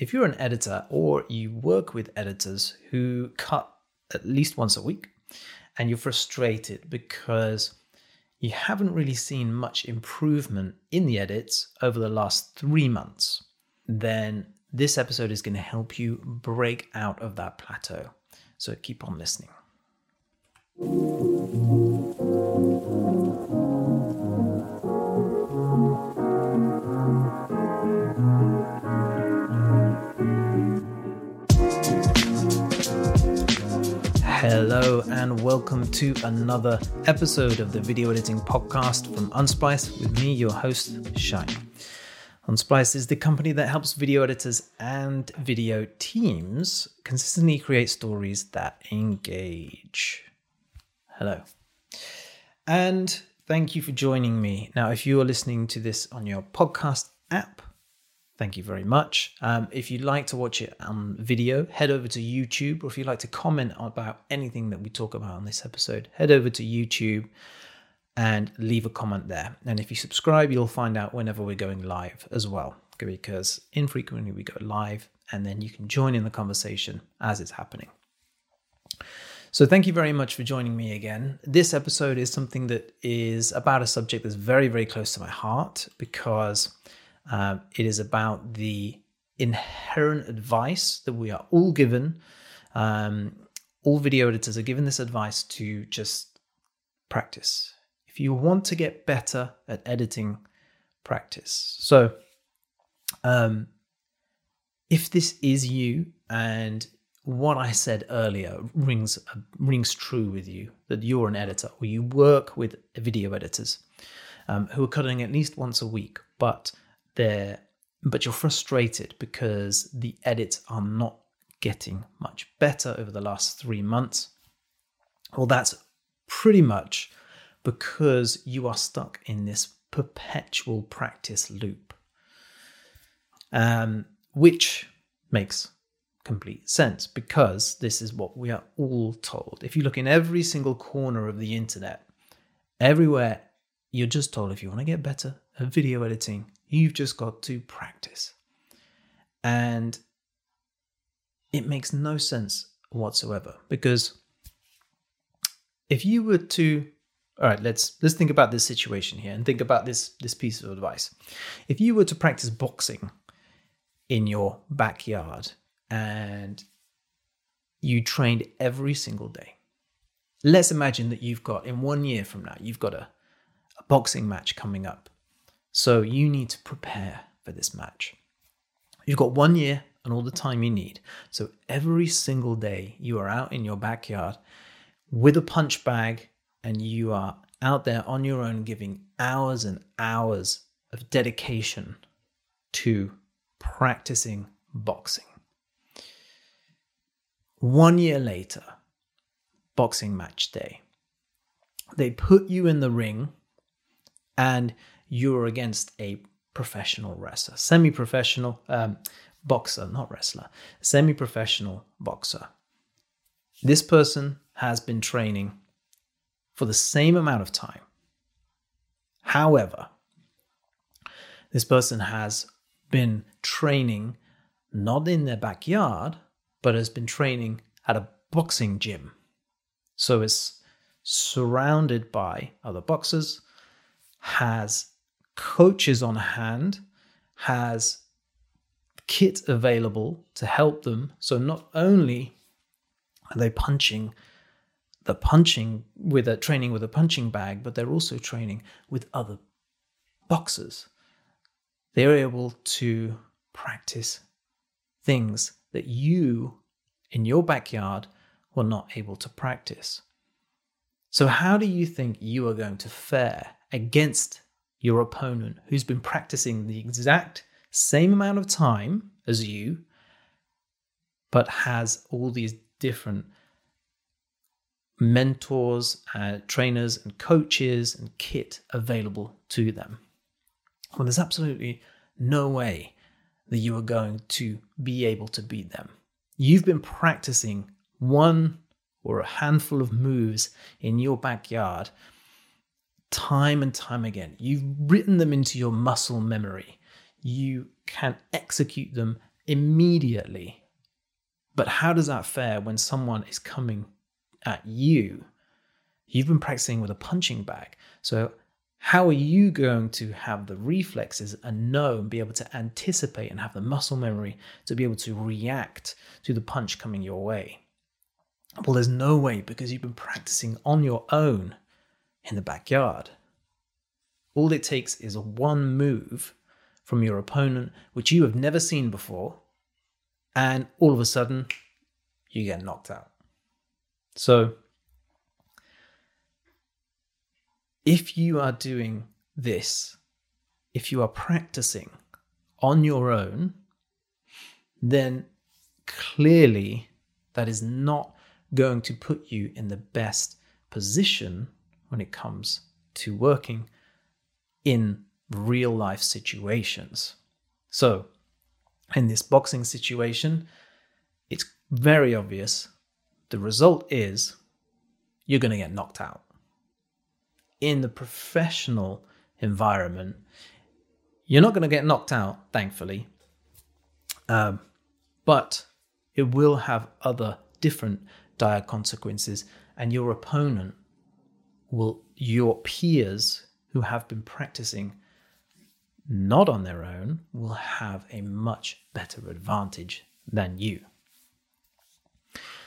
if you're an editor or you work with editors who cut at least once a week and you're frustrated because you haven't really seen much improvement in the edits over the last three months, then this episode is going to help you break out of that plateau. So keep on listening. Hello, and welcome to another episode of the Video Editing Podcast from Unsplice with me, your host, Shine. Unsplice is the company that helps video editors and video teams consistently create stories that engage. Hello. And thank you for joining me. Now, if you are listening to this on your podcast app, Thank you very much. Um, if you'd like to watch it on video, head over to YouTube, or if you'd like to comment about anything that we talk about on this episode, head over to YouTube and leave a comment there. And if you subscribe, you'll find out whenever we're going live as well, because infrequently we go live and then you can join in the conversation as it's happening. So, thank you very much for joining me again. This episode is something that is about a subject that's very, very close to my heart because um, it is about the inherent advice that we are all given. Um, all video editors are given this advice to just practice. If you want to get better at editing, practice. So, um, if this is you and what I said earlier rings rings true with you that you're an editor or you work with video editors um, who are cutting at least once a week, but there, but you're frustrated because the edits are not getting much better over the last three months. Well, that's pretty much because you are stuck in this perpetual practice loop, um, which makes complete sense because this is what we are all told. If you look in every single corner of the internet, everywhere, you're just told if you want to get better at video editing, You've just got to practice. And it makes no sense whatsoever because if you were to all right let's let's think about this situation here and think about this this piece of advice if you were to practice boxing in your backyard and you trained every single day let's imagine that you've got in one year from now you've got a, a boxing match coming up so you need to prepare for this match. You've got one year and all the time you need. So every single day you are out in your backyard with a punch bag and you are out there on your own giving hours and hours of dedication to practicing boxing. One year later, boxing match day, they put you in the ring and you're against a professional wrestler, semi professional um, boxer, not wrestler, semi professional boxer. This person has been training for the same amount of time. However, this person has been training not in their backyard, but has been training at a boxing gym. So it's surrounded by other boxers, has coaches on hand, has kit available to help them. So not only are they punching the punching with a training with a punching bag, but they're also training with other boxers. They're able to practice things that you in your backyard were not able to practice. So, how do you think you are going to fare against your opponent who's been practicing the exact same amount of time as you, but has all these different mentors, uh, trainers, and coaches and kit available to them. Well, there's absolutely no way that you are going to be able to beat them. You've been practicing one or a handful of moves in your backyard time and time again. You've written them into your muscle memory. You can execute them immediately. But how does that fare when someone is coming at you? You've been practicing with a punching bag. So, how are you going to have the reflexes and know and be able to anticipate and have the muscle memory to be able to react to the punch coming your way? Well, there's no way because you've been practicing on your own in the backyard. All it takes is one move from your opponent, which you have never seen before, and all of a sudden, you get knocked out. So, if you are doing this, if you are practicing on your own, then clearly that is not going to put you in the best position when it comes to working in real life situations. So, in this boxing situation, it's very obvious. The result is you're going to get knocked out. In the professional environment, you're not going to get knocked out, thankfully, um, but it will have other different dire consequences, and your opponent will, your peers who have been practicing not on their own, will have a much better advantage than you.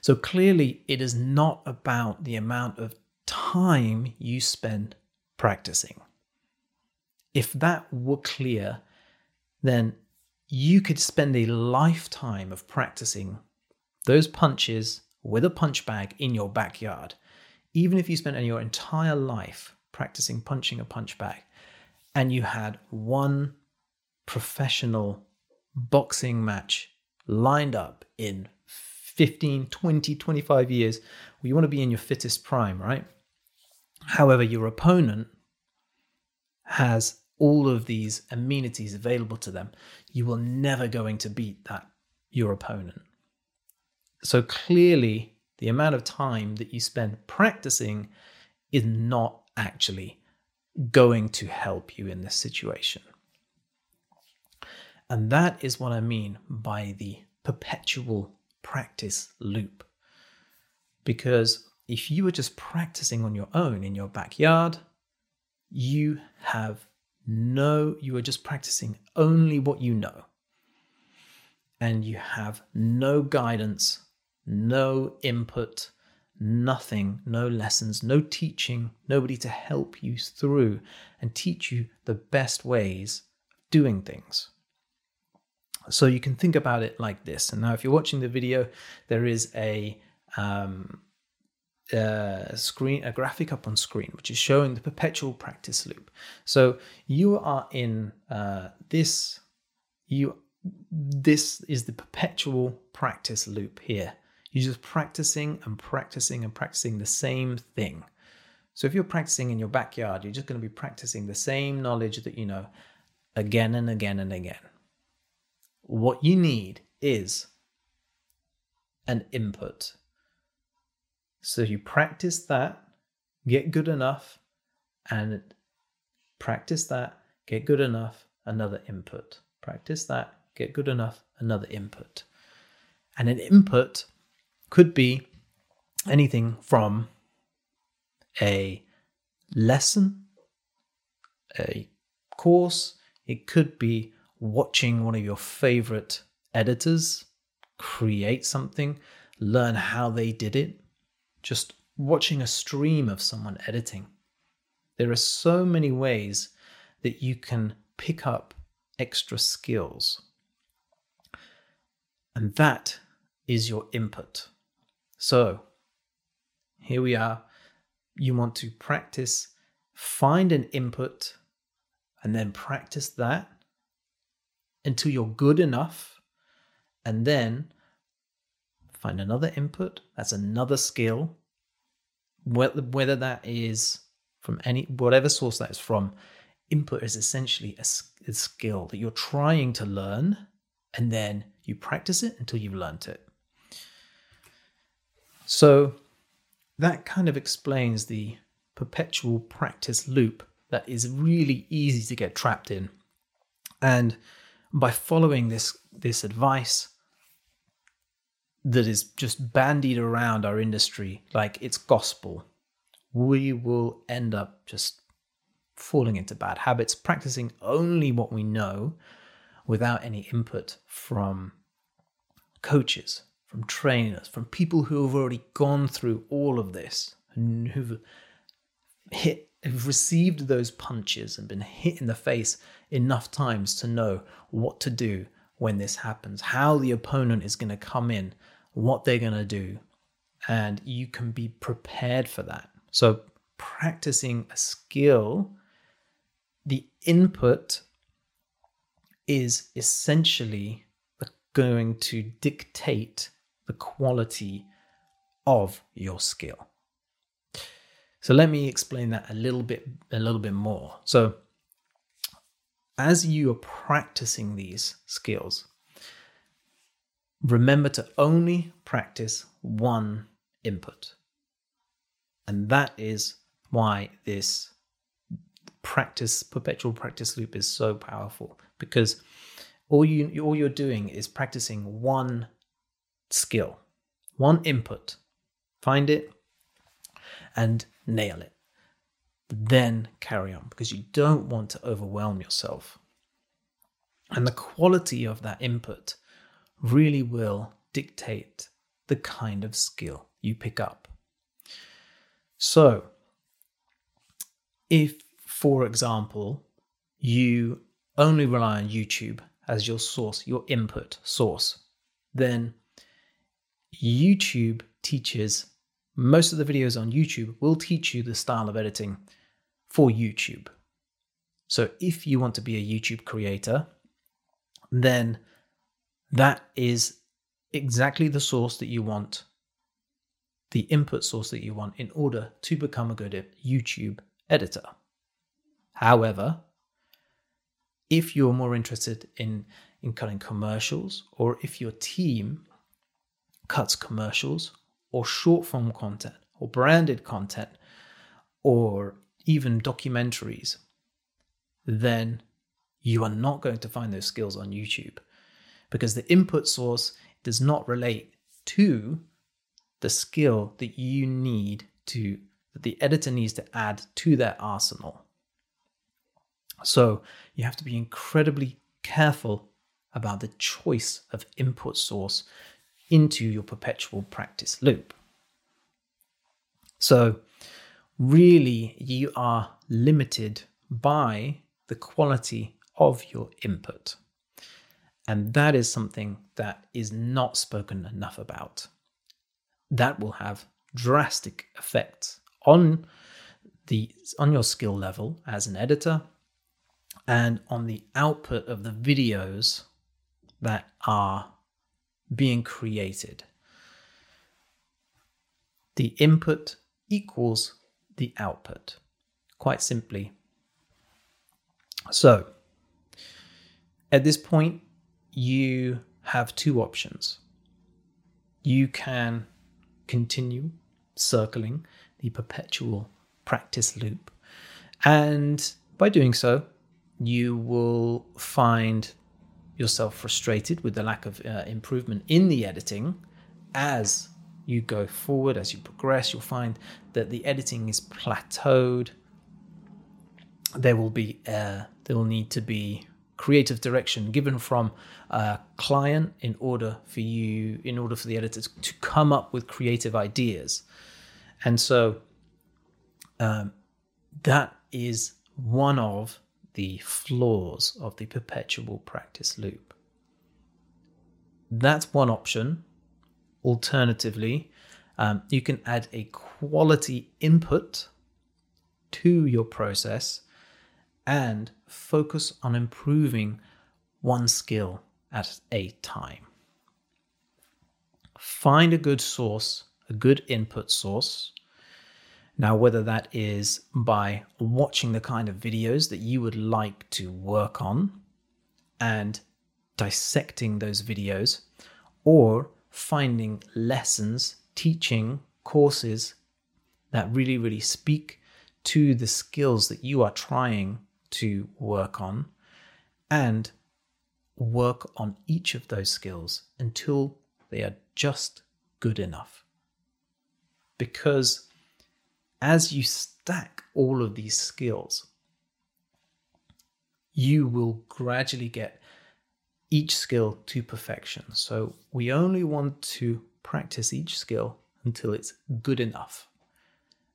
So clearly, it is not about the amount of time you spend practicing. If that were clear, then you could spend a lifetime of practicing those punches with a punch bag in your backyard, even if you spent your entire life practicing punching a punch bag and you had one professional boxing match lined up in 15, 20, 25 years, well, you want to be in your fittest prime, right? However, your opponent has all of these amenities available to them. You will never going to beat that your opponent. So clearly, the amount of time that you spend practicing is not actually going to help you in this situation. And that is what I mean by the perpetual practice loop. Because if you were just practicing on your own in your backyard, you have no, you are just practicing only what you know. And you have no guidance no input, nothing, no lessons, no teaching, nobody to help you through and teach you the best ways of doing things. So you can think about it like this. And now, if you're watching the video, there is a um, screen, a graphic up on screen, which is showing the perpetual practice loop. So you are in uh, this. You this is the perpetual practice loop here. You're just practicing and practicing and practicing the same thing. So if you're practicing in your backyard, you're just going to be practicing the same knowledge that you know again and again and again. What you need is an input. So you practice that, get good enough, and practice that, get good enough, another input. Practice that, get good enough, another input. And an input could be anything from a lesson, a course, it could be watching one of your favorite editors create something, learn how they did it, just watching a stream of someone editing. There are so many ways that you can pick up extra skills. And that is your input. So here we are. You want to practice, find an input, and then practice that until you're good enough. And then find another input. That's another skill. Whether that is from any, whatever source that is from, input is essentially a, a skill that you're trying to learn. And then you practice it until you've learned it. So that kind of explains the perpetual practice loop that is really easy to get trapped in. And by following this this advice that is just bandied around our industry like it's gospel, we will end up just falling into bad habits, practicing only what we know without any input from coaches, from trainers, from people who have already gone through all of this and who've hit have received those punches and been hit in the face enough times to know what to do when this happens, how the opponent is going to come in, what they're going to do, and you can be prepared for that. So, practicing a skill, the input is essentially going to dictate the quality of your skill. So let me explain that a little bit a little bit more. So as you are practicing these skills, remember to only practice one input. And that is why this practice perpetual practice loop is so powerful because all you all you're doing is practicing one skill, one input. Find it and nail it. Then carry on because you don't want to overwhelm yourself. And the quality of that input really will dictate the kind of skill you pick up. So, if, for example, you only rely on YouTube as your source, your input source, then YouTube teaches most of the videos on YouTube will teach you the style of editing for YouTube. So if you want to be a YouTube creator, then that is exactly the source that you want, the input source that you want in order to become a good YouTube editor. However, if you're more interested in, in cutting commercials, or if your team cuts commercials or short form content or branded content or even documentaries, then you are not going to find those skills on YouTube because the input source does not relate to the skill that you need to that the editor needs to add to their arsenal. So you have to be incredibly careful about the choice of input source into your perpetual practice loop. So, really, you are limited by the quality of your input. And that is something that is not spoken enough about. That will have drastic effects on the on your skill level as an editor and on the output of the videos that are being created. The input equals the output, quite simply. So, at this point, you have two options. You can continue circling the perpetual practice loop, and by doing so, you will find yourself frustrated with the lack of uh, improvement in the editing as you go forward as you progress you'll find that the editing is plateaued. There will be uh, there will need to be creative direction given from a client in order for you in order for the editors to come up with creative ideas. And so um, that is one of the flaws of the perpetual practice loop. That's one option. Alternatively, um, you can add a quality input to your process and focus on improving one skill at a time. Find a good source, a good input source, now, whether that is by watching the kind of videos that you would like to work on and dissecting those videos, or finding lessons, teaching courses that really, really speak to the skills that you are trying to work on, and work on each of those skills until they are just good enough. Because as you stack all of these skills, you will gradually get each skill to perfection. So we only want to practice each skill until it's good enough,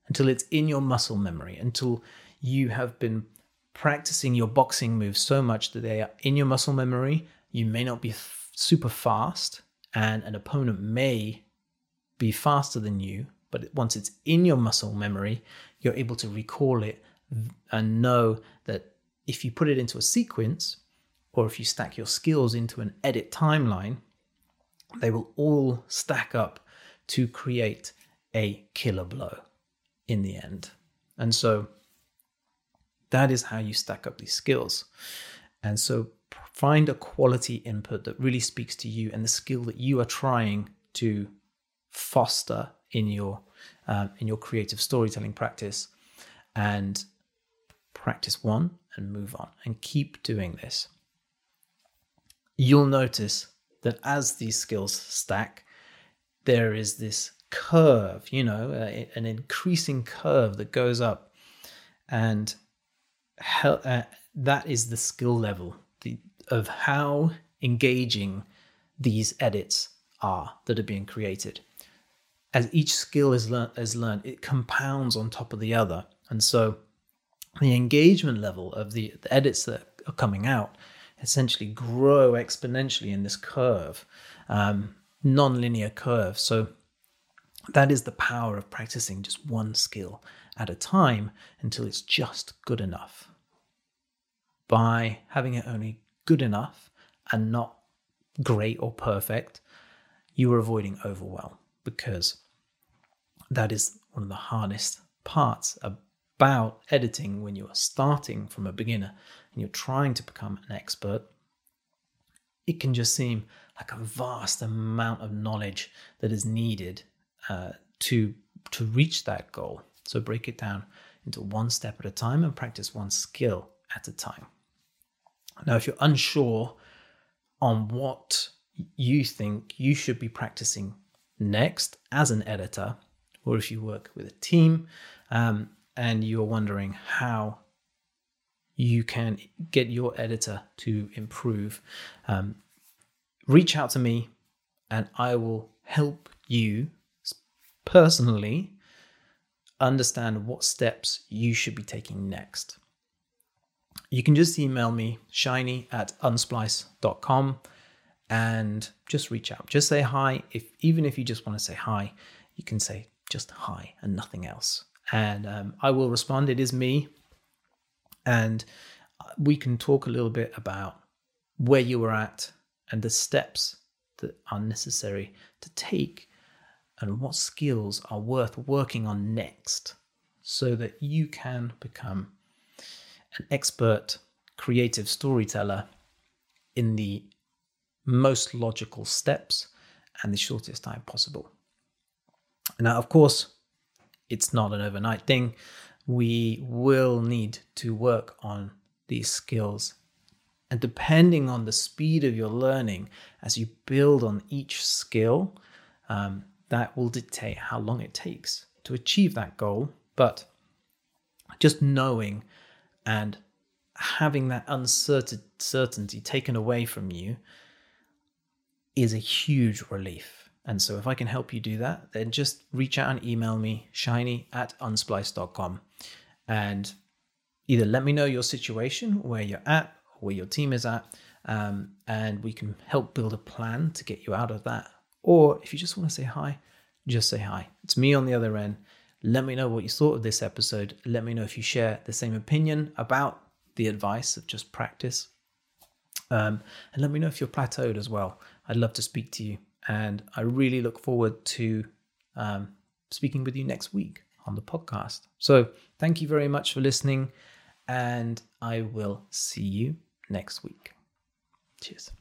until it's in your muscle memory, until you have been practicing your boxing moves so much that they are in your muscle memory. You may not be f- super fast, and an opponent may be faster than you, but once it's in your muscle memory, you're able to recall it and know that if you put it into a sequence, or if you stack your skills into an edit timeline, they will all stack up to create a killer blow in the end. And so that is how you stack up these skills. And so find a quality input that really speaks to you and the skill that you are trying to foster in your um, in your creative storytelling practice and practice one and move on and keep doing this you'll notice that as these skills stack, there is this curve, you know, uh, an increasing curve that goes up. And uh, that is the skill level the, of how engaging these edits are that are being created. As each skill is learned, is learned, it compounds on top of the other. And so the engagement level of the, the edits that are coming out essentially grow exponentially in this curve, um, non-linear curve. So that is the power of practicing just one skill at a time until it's just good enough. By having it only good enough and not great or perfect, you are avoiding overwhelm because that is one of the hardest parts about editing when you are starting from a beginner and you're trying to become an expert, it can just seem like a vast amount of knowledge that is needed uh, to to reach that goal. So break it down into one step at a time and practice one skill at a time. Now, if you're unsure on what you think you should be practicing next as an editor, or if you work with a team um, and you're wondering how you can get your editor to improve, um, reach out to me and I will help you personally understand what steps you should be taking next. You can just email me, shiny at unsplice.com, and just reach out. Just say hi. If even if you just want to say hi, you can say just hi and nothing else. And um, I will respond. It is me, and we can talk a little bit about where you were at and the steps that are necessary to take and what skills are worth working on next so that you can become an expert creative storyteller in the most logical steps and the shortest time possible. Now, of course, it's not an overnight thing we will need to work on these skills. And depending on the speed of your learning, as you build on each skill, um, that will dictate how long it takes to achieve that goal. But just knowing and having that uncertainty taken away from you is a huge relief. And so if I can help you do that, then just reach out and email me, shiny at unsplice.com. And either let me know your situation, where you're at, where your team is at, um, and we can help build a plan to get you out of that. Or if you just want to say hi, just say hi. It's me on the other end. Let me know what you thought of this episode. Let me know if you share the same opinion about the advice of just practice. Um, and let me know if you're plateaued as well. I'd love to speak to you and I really look forward to um, speaking with you next week on the podcast. So, thank you very much for listening, and I will see you next week. Cheers.